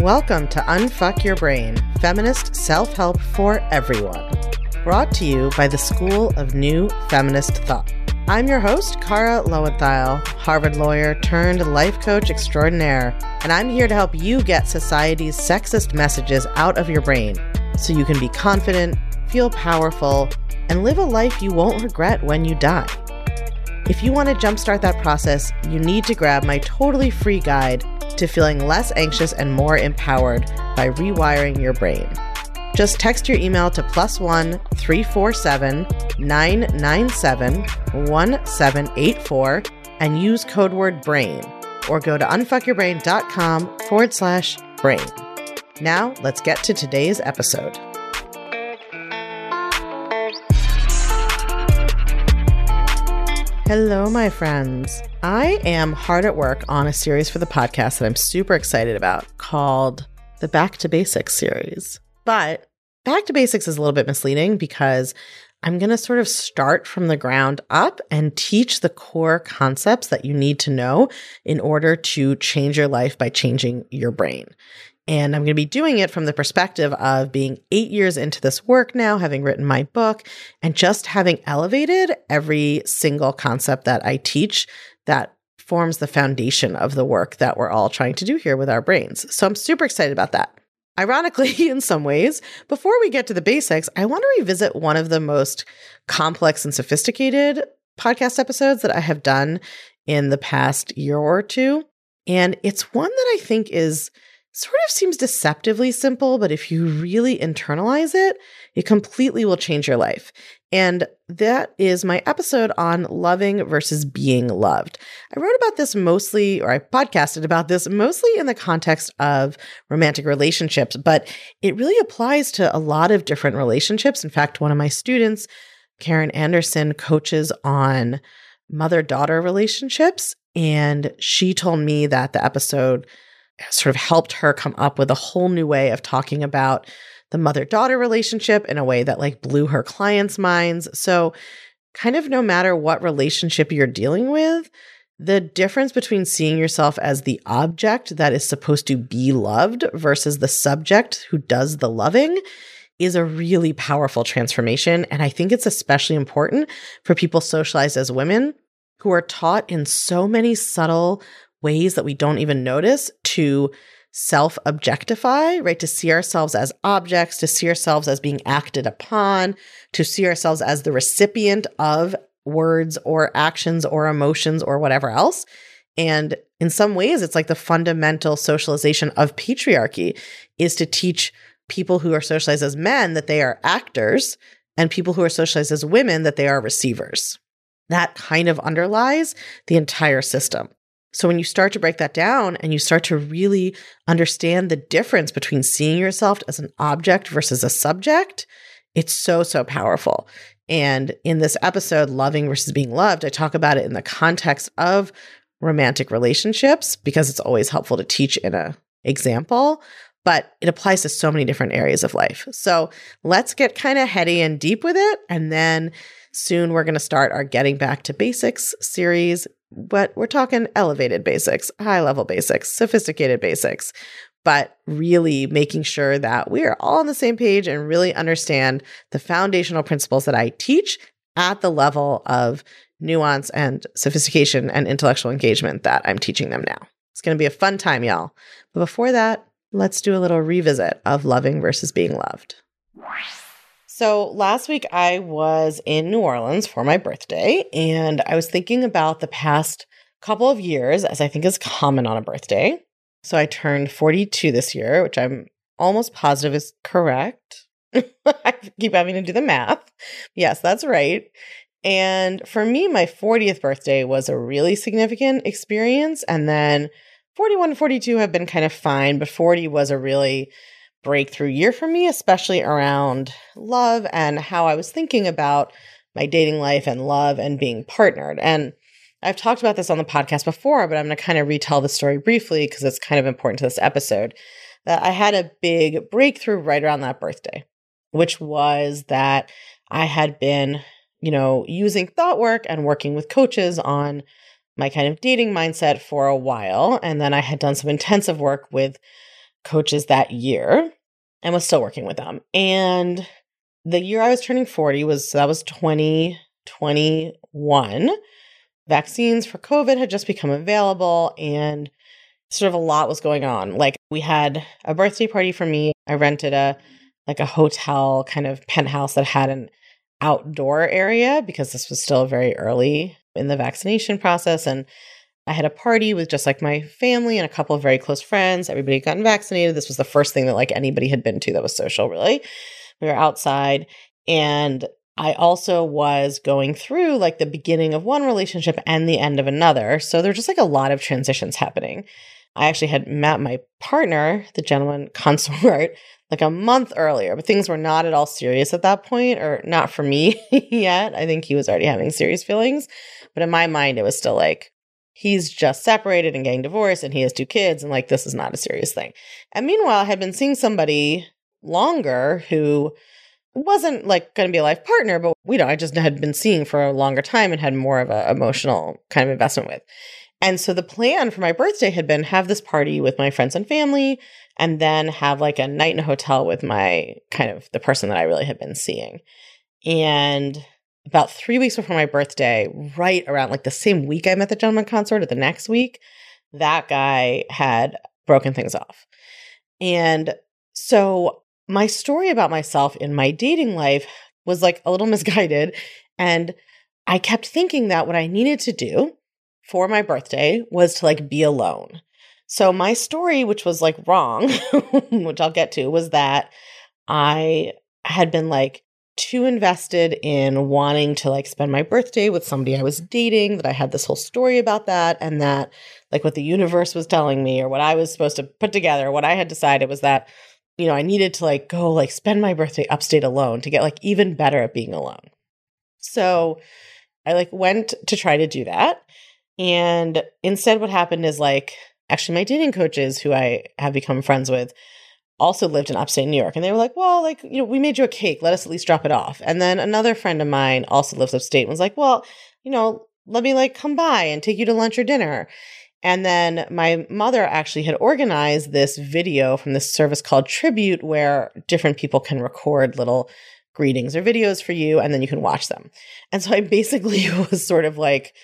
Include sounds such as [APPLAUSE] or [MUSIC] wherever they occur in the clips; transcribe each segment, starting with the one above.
Welcome to Unfuck Your Brain, feminist self help for everyone. Brought to you by the School of New Feminist Thought. I'm your host, Kara Loewentheil, Harvard lawyer turned life coach extraordinaire, and I'm here to help you get society's sexist messages out of your brain so you can be confident, feel powerful, and live a life you won't regret when you die. If you want to jumpstart that process, you need to grab my totally free guide to feeling less anxious and more empowered by rewiring your brain. Just text your email to plus one 347 997 1784 and use code word BRAIN or go to unfuckyourbrain.com forward slash brain. Now, let's get to today's episode. Hello, my friends. I am hard at work on a series for the podcast that I'm super excited about called the Back to Basics series. But Back to Basics is a little bit misleading because I'm going to sort of start from the ground up and teach the core concepts that you need to know in order to change your life by changing your brain. And I'm going to be doing it from the perspective of being eight years into this work now, having written my book, and just having elevated every single concept that I teach that forms the foundation of the work that we're all trying to do here with our brains. So I'm super excited about that. Ironically, [LAUGHS] in some ways, before we get to the basics, I want to revisit one of the most complex and sophisticated podcast episodes that I have done in the past year or two. And it's one that I think is sort of seems deceptively simple, but if you really internalize it, it completely will change your life. And that is my episode on loving versus being loved. I wrote about this mostly, or I podcasted about this mostly in the context of romantic relationships, but it really applies to a lot of different relationships. In fact, one of my students, Karen Anderson, coaches on mother daughter relationships. And she told me that the episode sort of helped her come up with a whole new way of talking about the mother daughter relationship in a way that like blew her clients' minds. So, kind of no matter what relationship you're dealing with, the difference between seeing yourself as the object that is supposed to be loved versus the subject who does the loving is a really powerful transformation. And I think it's especially important for people socialized as women who are taught in so many subtle ways that we don't even notice to self objectify, right? To see ourselves as objects, to see ourselves as being acted upon, to see ourselves as the recipient of words or actions or emotions or whatever else. And in some ways, it's like the fundamental socialization of patriarchy is to teach people who are socialized as men that they are actors and people who are socialized as women that they are receivers. That kind of underlies the entire system. So when you start to break that down and you start to really understand the difference between seeing yourself as an object versus a subject, it's so, so powerful. And in this episode, Loving versus Being Loved, I talk about it in the context of romantic relationships because it's always helpful to teach in a example, but it applies to so many different areas of life. So let's get kind of heady and deep with it. And then soon we're going to start our Getting Back to Basics series but we're talking elevated basics, high level basics, sophisticated basics, but really making sure that we are all on the same page and really understand the foundational principles that I teach at the level of nuance and sophistication and intellectual engagement that I'm teaching them now. It's going to be a fun time, y'all. But before that, let's do a little revisit of loving versus being loved. So last week I was in New Orleans for my birthday, and I was thinking about the past couple of years, as I think is common on a birthday. So I turned 42 this year, which I'm almost positive is correct. [LAUGHS] I keep having to do the math. Yes, that's right. And for me, my 40th birthday was a really significant experience. And then 41 and 42 have been kind of fine, but 40 was a really breakthrough year for me, especially around love and how I was thinking about my dating life and love and being partnered. And I've talked about this on the podcast before, but I'm going to kind of retell the story briefly because it's kind of important to this episode. That I had a big breakthrough right around that birthday, which was that I had been, you know, using thought work and working with coaches on my kind of dating mindset for a while. And then I had done some intensive work with coaches that year and was still working with them. And the year I was turning 40 was that was 2021. Vaccines for COVID had just become available and sort of a lot was going on. Like we had a birthday party for me. I rented a like a hotel kind of penthouse that had an outdoor area because this was still very early in the vaccination process and I had a party with just like my family and a couple of very close friends. Everybody had gotten vaccinated. This was the first thing that like anybody had been to that was social, really. We were outside and I also was going through like the beginning of one relationship and the end of another. So there's just like a lot of transitions happening. I actually had met my partner, the gentleman [LAUGHS] consort, like a month earlier, but things were not at all serious at that point, or not for me [LAUGHS] yet. I think he was already having serious feelings. But in my mind, it was still like, he's just separated and getting divorced and he has two kids, and like, this is not a serious thing. And meanwhile, I had been seeing somebody longer who wasn't like going to be a life partner, but we know I just had been seeing for a longer time and had more of an emotional kind of investment with. And so the plan for my birthday had been have this party with my friends and family and then have like a night in a hotel with my kind of the person that I really had been seeing. And about three weeks before my birthday, right around like the same week I met the gentleman consort or the next week, that guy had broken things off. And so my story about myself in my dating life was like a little [LAUGHS] misguided. And I kept thinking that what I needed to do for my birthday was to like be alone. So my story, which was like wrong, [LAUGHS] which I'll get to, was that I had been like too invested in wanting to like spend my birthday with somebody I was dating, that I had this whole story about that, and that like what the universe was telling me or what I was supposed to put together, what I had decided was that, you know, I needed to like go like spend my birthday upstate alone to get like even better at being alone. So I like went to try to do that. And instead, what happened is like, actually, my dating coaches, who I have become friends with, also lived in upstate New York. And they were like, well, like, you know, we made you a cake. Let us at least drop it off. And then another friend of mine also lives upstate and was like, well, you know, let me like come by and take you to lunch or dinner. And then my mother actually had organized this video from this service called Tribute, where different people can record little greetings or videos for you, and then you can watch them. And so I basically [LAUGHS] was sort of like,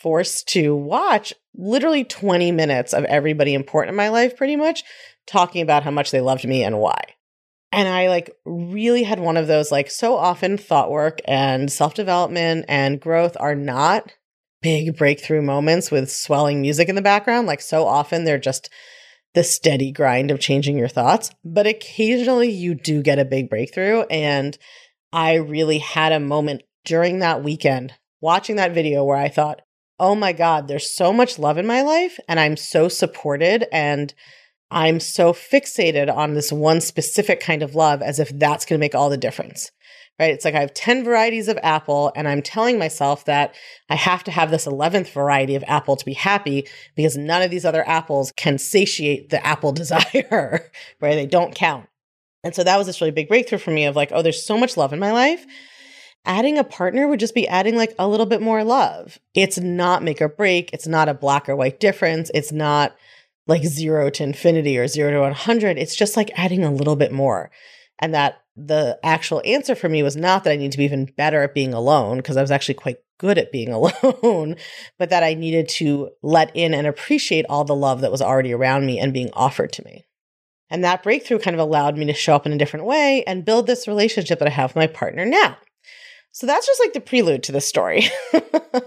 forced to watch literally 20 minutes of everybody important in my life, pretty much talking about how much they loved me and why. And I like really had one of those like so often thought work and self development and growth are not big breakthrough moments with swelling music in the background. Like so often they're just the steady grind of changing your thoughts. But occasionally you do get a big breakthrough. And I really had a moment during that weekend watching that video where I thought, oh my God, there's so much love in my life and I'm so supported and I'm so fixated on this one specific kind of love as if that's going to make all the difference. Right? It's like I have 10 varieties of apple and I'm telling myself that I have to have this 11th variety of apple to be happy because none of these other apples can satiate the apple [LAUGHS] desire, right? They don't count. And so that was this really big breakthrough for me of like, oh, there's so much love in my life adding a partner would just be adding like a little bit more love. It's not make or break. It's not a black or white difference. It's not like zero to infinity or zero to 100. It's just like adding a little bit more. And that the actual answer for me was not that I need to be even better at being alone, because I was actually quite good at being [LAUGHS] alone, but that I needed to let in and appreciate all the love that was already around me and being offered to me. And that breakthrough kind of allowed me to show up in a different way and build this relationship that I have with my partner now. So that's just like the prelude to the story.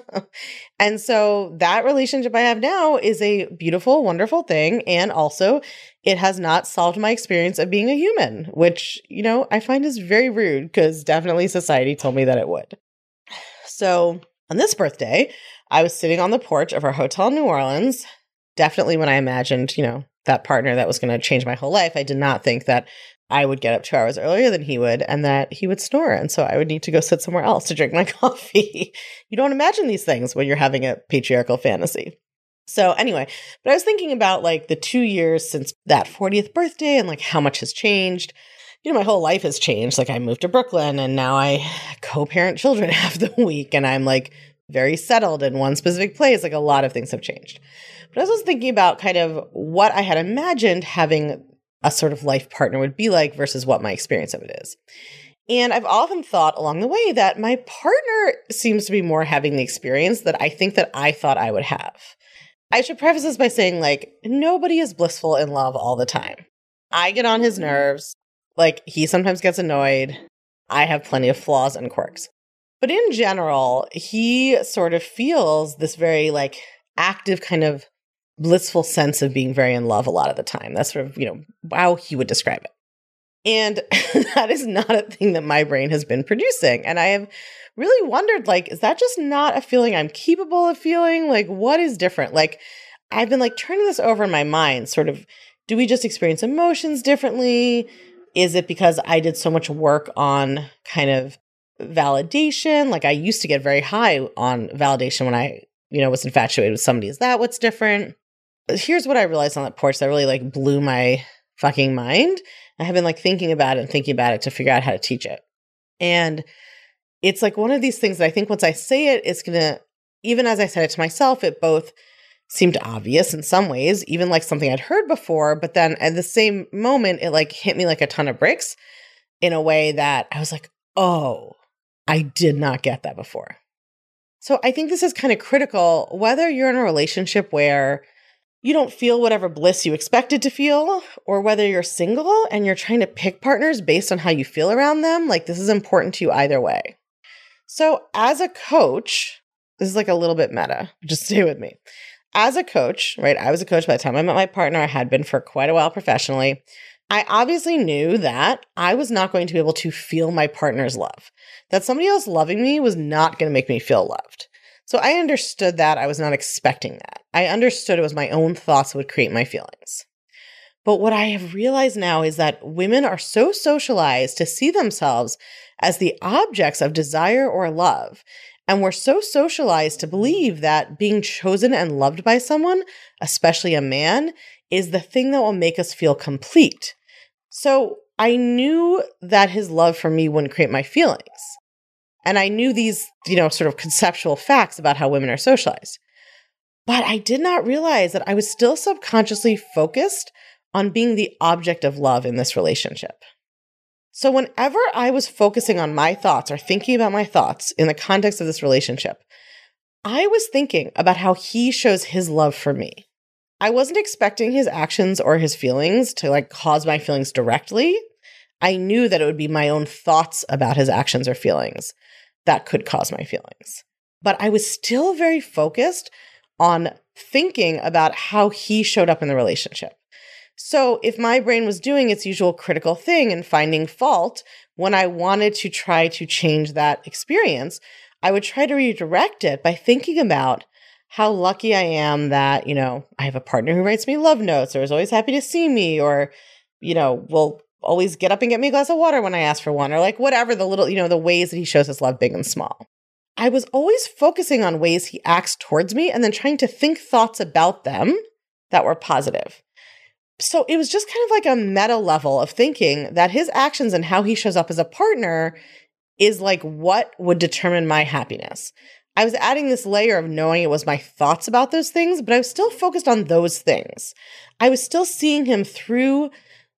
[LAUGHS] and so that relationship I have now is a beautiful, wonderful thing. And also, it has not solved my experience of being a human, which, you know, I find is very rude because definitely society told me that it would. So on this birthday, I was sitting on the porch of our hotel in New Orleans. Definitely when I imagined, you know, that partner that was going to change my whole life, I did not think that I would get up two hours earlier than he would and that he would snore. And so I would need to go sit somewhere else to drink my [LAUGHS] coffee. you don't imagine these things when you're having a patriarchal fantasy. So anyway, but I was thinking about like the two years since that 40th birthday and like how much has changed. You know, my whole life has changed. Like I moved to Brooklyn and now I co parent children [LAUGHS] half the week and I'm like very settled in one specific place. Like a lot of things have changed. But I was also thinking about kind of what I had imagined having a sort of life partner would be like versus what my experience of it is. And I've often thought along the way that my partner seems to be more having the experience that I think that I thought I would have. I should preface this by saying, like, nobody is blissful in love all the time. I get on his mm-hmm. nerves. Like, he sometimes gets annoyed. I have plenty of flaws and quirks. But in general, he sort of feels this very, like, active kind of blissful sense of being very in love a lot of the time. That's sort of, you know, how he would describe it. And [LAUGHS] that is not a thing that my brain has been producing. And I have really wondered like, is that just not a feeling I'm capable of feeling? Like, what is different? Like, I've been like turning this over in my mind, sort of, do we just experience emotions differently? Is it because I did so much work on kind of validation? Like, I used to get very high on validation when I, you know, was infatuated with somebody. Is that what's different? Here's what I realized on that porch that really like blew my fucking mind. I have been like thinking about it and thinking about it to figure out how to teach it. And it's like one of these things that I think once I say it, it's going to, even as I said it to myself, it both seemed obvious in some ways, even like something I'd heard before. But then at the same moment, it like hit me like a ton of bricks in a way that I was like, oh, I did not get that before. So I think this is kind of critical, whether you're in a relationship where you don't feel whatever bliss you expected to feel, or whether you're single and you're trying to pick partners based on how you feel around them, like this is important to you either way. So, as a coach, this is like a little bit meta, [LAUGHS] just stay with me. As a coach, right? I was a coach by the time I met my partner. I had been for quite a while professionally. I obviously knew that I was not going to be able to feel my partner's love, that somebody else loving me was not going to make me feel loved. So I understood that. I was not expecting that. I understood it was my own thoughts would create my feelings. But what I have realized now is that women are so socialized to see themselves as the objects of desire or love. And we're so socialized to believe that being chosen and loved by someone, especially a man, is the thing that will make us feel complete. So I knew that his love for me wouldn't create my feelings. And I knew these, you know, sort of conceptual facts about how women are socialized. But I did not realize that I was still subconsciously focused on being the object of love in this relationship. So whenever I was focusing on my thoughts or thinking about my thoughts in the context of this relationship, I was thinking about how he shows his love for me. I wasn't expecting his actions or his feelings to like cause my feelings directly. I knew that it would be my own thoughts about his actions or feelings that could cause my feelings. But I was still very focused on thinking about how he showed up in the relationship. So if my brain was doing its usual critical thing and finding fault when I wanted to try to change that experience, I would try to redirect it by thinking about how lucky I am that, you know, I have a partner who writes me love notes or is always happy to see me or, you know, will always get up and get me a glass of water when I ask for one, or like whatever the little, you know, the ways that he shows his love, big and small. I was always focusing on ways he acts towards me and then trying to think thoughts about them that were positive. So it was just kind of like a meta level of thinking that his actions and how he shows up as a partner is like what would determine my happiness. I was adding this layer of knowing it was my thoughts about those things, but I was still focused on those things. I was still seeing him through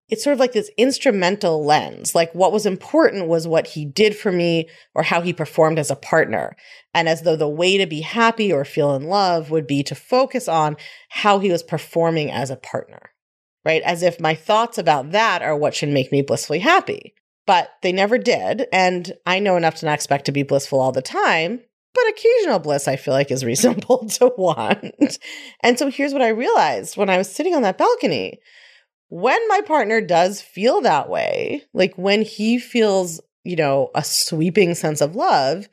it's sort of like this instrumental lens. Like what was important was what he did for me or how he performed as a partner. And as though the way to be happy or feel in love would be to focus on how he was performing as a partner, right? As if my thoughts about that are what should make me blissfully happy. But they never did. And I know enough to not expect to be blissful all the time. But occasional bliss, I feel like, is [LAUGHS] reasonable to want. And so here's what I realized when I was sitting on that balcony when my partner does feel that way, like when he feels, you know, a sweeping sense of love,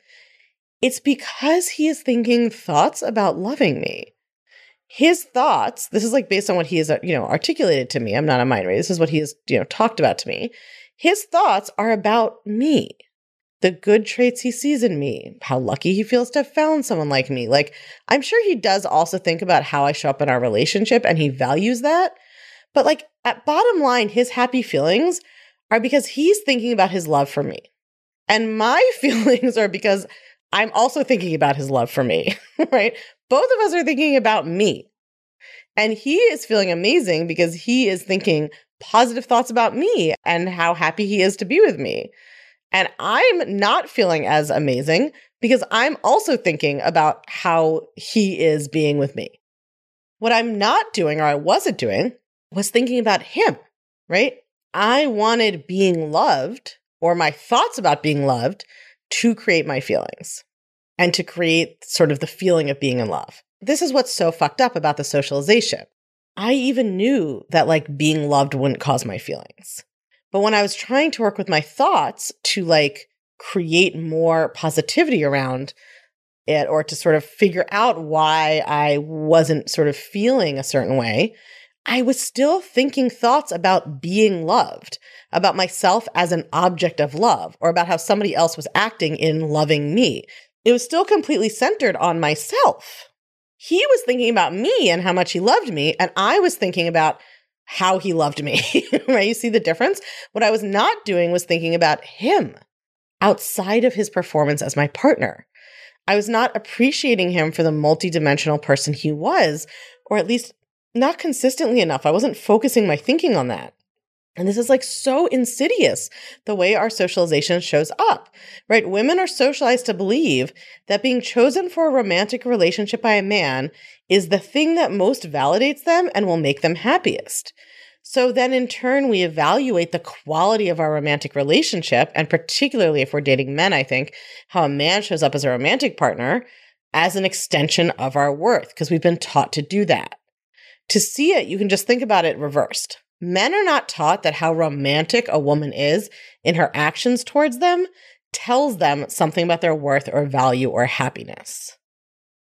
it's because he is thinking thoughts about loving me. His thoughts, this is like based on what he has, uh, you know, articulated to me. I'm not a mind reader. This is what he has, you know, talked about to me. His thoughts are about me, the good traits he sees in me, how lucky he feels to have found someone like me. Like, I'm sure he does also think about how I show up in our relationship and he values that. But like at bottom line, his happy feelings are because he's thinking about his love for me. And my [LAUGHS] feelings are because I'm also thinking about his love for me, [LAUGHS] right? Both of us are thinking about me. And he is feeling amazing because he is thinking positive thoughts about me and how happy he is to be with me. And I'm not feeling as amazing because I'm also thinking about how he is being with me. What I'm not doing, or I wasn't doing, was thinking about him, right? I wanted being loved or my thoughts about being loved to create my feelings and to create sort of the feeling of being in love. This is what's so fucked up about the socialization. I even knew that like being loved wouldn't cause my feelings. But when I was trying to work with my thoughts to like create more positivity around it or to sort of figure out why I wasn't sort of feeling a certain way, I was still thinking thoughts about being loved, about myself as an object of love, or about how somebody else was acting in loving me. It was still completely centered on myself. He was thinking about me and how much he loved me, and I was thinking about how he loved me. [LAUGHS] right? You see the difference? What I was not doing was thinking about him outside of his performance as my partner. I was not appreciating him for the multidimensional person he was, or at least not consistently enough. I wasn't focusing my thinking on that. And this is like so insidious the way our socialization shows up, right? Women are socialized to believe that being chosen for a romantic relationship by a man is the thing that most validates them and will make them happiest. So then in turn, we evaluate the quality of our romantic relationship. And particularly if we're dating men, I think how a man shows up as a romantic partner as an extension of our worth because we've been taught to do that. To see it, you can just think about it reversed. Men are not taught that how romantic a woman is in her actions towards them tells them something about their worth or value or happiness,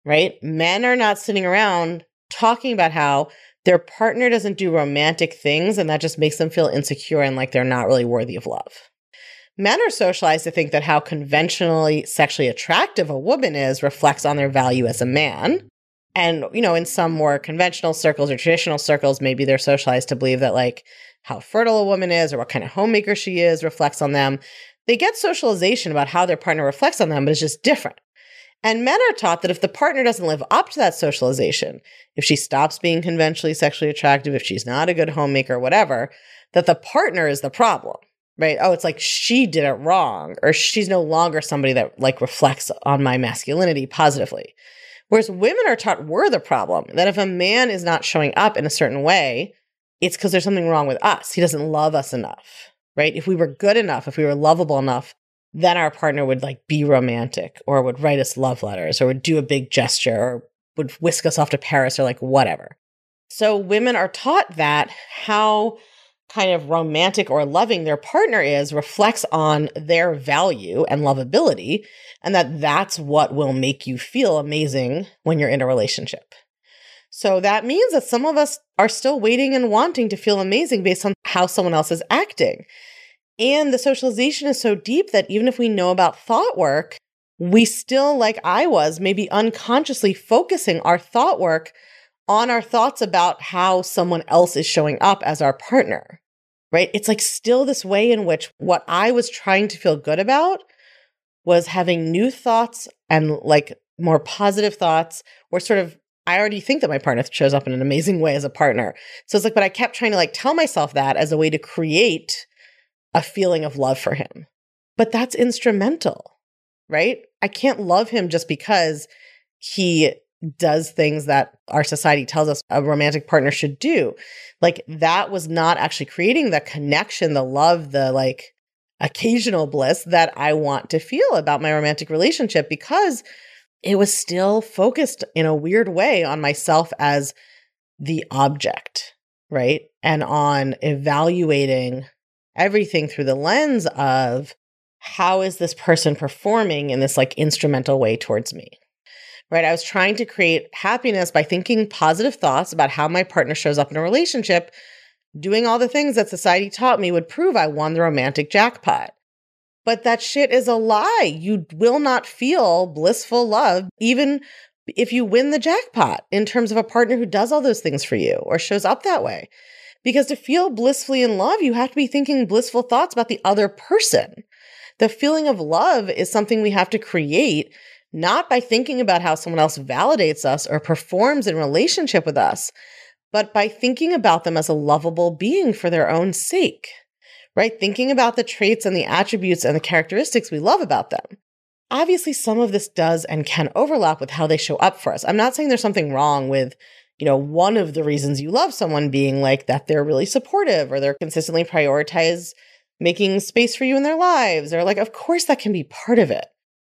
right? Men are not sitting around talking about how their partner doesn't do romantic things and that just makes them feel insecure and like they're not really worthy of love. Men are socialized to think that how conventionally sexually attractive a woman is reflects on their value as a man. And, you know, in some more conventional circles or traditional circles, maybe they're socialized to believe that like how fertile a woman is or what kind of homemaker she is reflects on them. They get socialization about how their partner reflects on them, but it's just different. And men are taught that if the partner doesn't live up to that socialization, if she stops being conventionally sexually attractive, if she's not a good homemaker, whatever, that the partner is the problem, right? Oh, it's like she did it wrong, or she's no longer somebody that like reflects on my masculinity positively. Whereas women are taught we're the problem, that if a man is not showing up in a certain way, it's because there's something wrong with us. He doesn't love us enough, right? If we were good enough, if we were lovable enough, then our partner would like be romantic or would write us love letters or would do a big gesture or would whisk us off to Paris or like whatever. So women are taught that how kind of romantic or loving their partner is reflects on their value and lovability and that that's what will make you feel amazing when you're in a relationship. So that means that some of us are still waiting and wanting to feel amazing based on how someone else is acting. And the socialization is so deep that even if we know about thought work, we still, like I was, maybe unconsciously focusing our thought work on our thoughts about how someone else is showing up as our partner, right? It's like still this way in which what I was trying to feel good about was having new thoughts and like more positive thoughts or sort of I already think that my partner shows up in an amazing way as a partner. So it's like, but I kept trying to like tell myself that as a way to create a feeling of love for him. But that's instrumental, right? I can't love him just because he does things that our society tells us a romantic partner should do. Like that was not actually creating the connection, the love, the like occasional bliss that I want to feel about my romantic relationship because it was still focused in a weird way on myself as the object, right? And on evaluating everything through the lens of how is this person performing in this like instrumental way towards me? Right? I was trying to create happiness by thinking positive thoughts about how my partner shows up in a relationship, doing all the things that society taught me would prove I won the romantic jackpot. But that shit is a lie. You will not feel blissful love, even if you win the jackpot in terms of a partner who does all those things for you or shows up that way. Because to feel blissfully in love, you have to be thinking blissful thoughts about the other person. The feeling of love is something we have to create not by thinking about how someone else validates us or performs in relationship with us, but by thinking about them as a lovable being for their own sake, right? Thinking about the traits and the attributes and the characteristics we love about them. Obviously, some of this does and can overlap with how they show up for us. I'm not saying there's something wrong with, you know, one of the reasons you love someone being like that they're really supportive or they're consistently prioritize making space for you in their lives or like, of course, that can be part of it.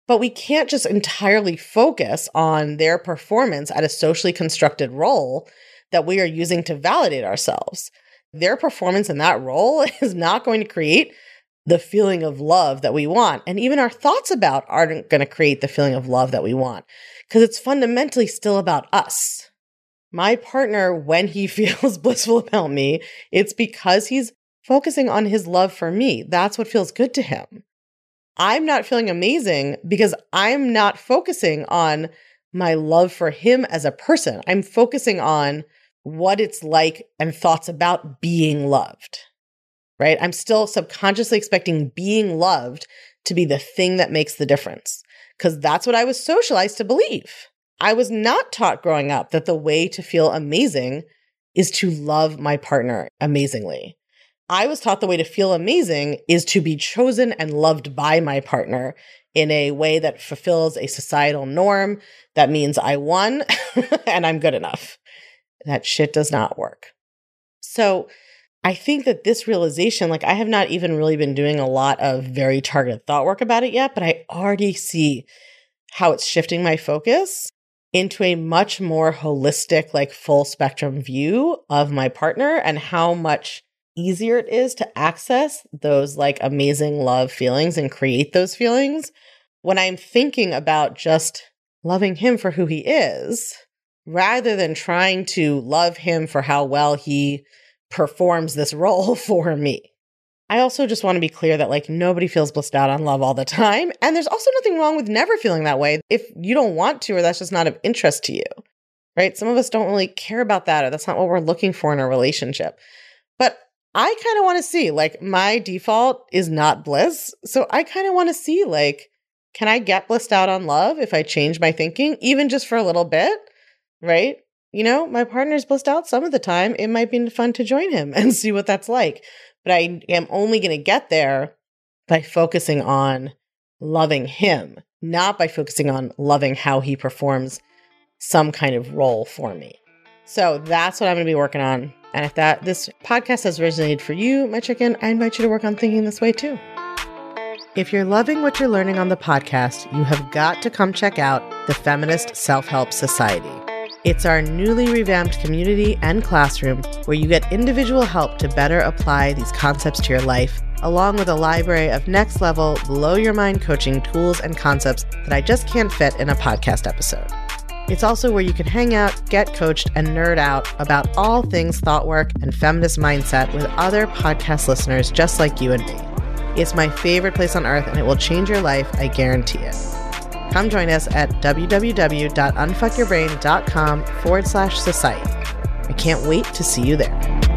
But we can't just entirely focus on their performance at a socially constructed role that we are using to validate ourselves. Their performance in that role [LAUGHS] is not going to create the feeling of love that we want. And even our thoughts about aren't going to create the feeling of love that we want because it's fundamentally still about us. My partner, when he [LAUGHS] feels blissful about me, it's because he's focusing on his love for me. That's what feels good to him. I'm not feeling amazing because I'm not focusing on my love for him as a person. I'm focusing on what it's like and thoughts about being loved, right? I'm still subconsciously expecting being loved to be the thing that makes the difference because that's what I was socialized to believe. I was not taught growing up that the way to feel amazing is to love my partner amazingly. I was taught the way to feel amazing is to be chosen and loved by my partner in a way that fulfills a societal norm. That means I won [LAUGHS] and I'm good enough. That shit does not work. So I think that this realization, like I have not even really been doing a lot of very targeted thought work about it yet, but I already see how it's shifting my focus into a much more holistic, like full spectrum view of my partner and how much easier it is to access those like amazing love feelings and create those feelings when I'm thinking about just loving him for who he is rather than trying to love him for how well he performs this [LAUGHS] role for me. I also just want to be clear that like nobody feels blissed out on love all the time. And there's also nothing wrong with never feeling that way if you don't want to or that's just not of interest to you. Right? Some of us don't really care about that or that's not what we're looking for in a relationship. I kind of want to see like my default is not bliss. So I kind of want to see like can I get blissed out on love if I change my thinking even just for a little bit? right? You know, my partner's blissed out some of the time. It might be fun to join him [LAUGHS] and see what that's like. But I am only going to get there by focusing on loving him, not by focusing on loving how he performs some kind of role for me. So that's what I'm going to be working on. And if that this podcast has resonated for you, my chicken, I invite you to work on thinking this way too. If you're loving what you're learning on the podcast, you have got to come check out the Feminist Self Help Society. It's our newly revamped community and classroom where you get individual help to better apply these concepts to your life, along with a library of next level, blow your mind coaching tools and concepts that I just can't fit in a podcast episode. It's also where you can hang out, get coached, and nerd out about all things thought work and feminist mindset with other podcast listeners just like you and me. It's my favorite place on earth and it will change your life, I guarantee it. Come join us at www.unfuckyourbrain.com forward slash society. I can't wait to see you there.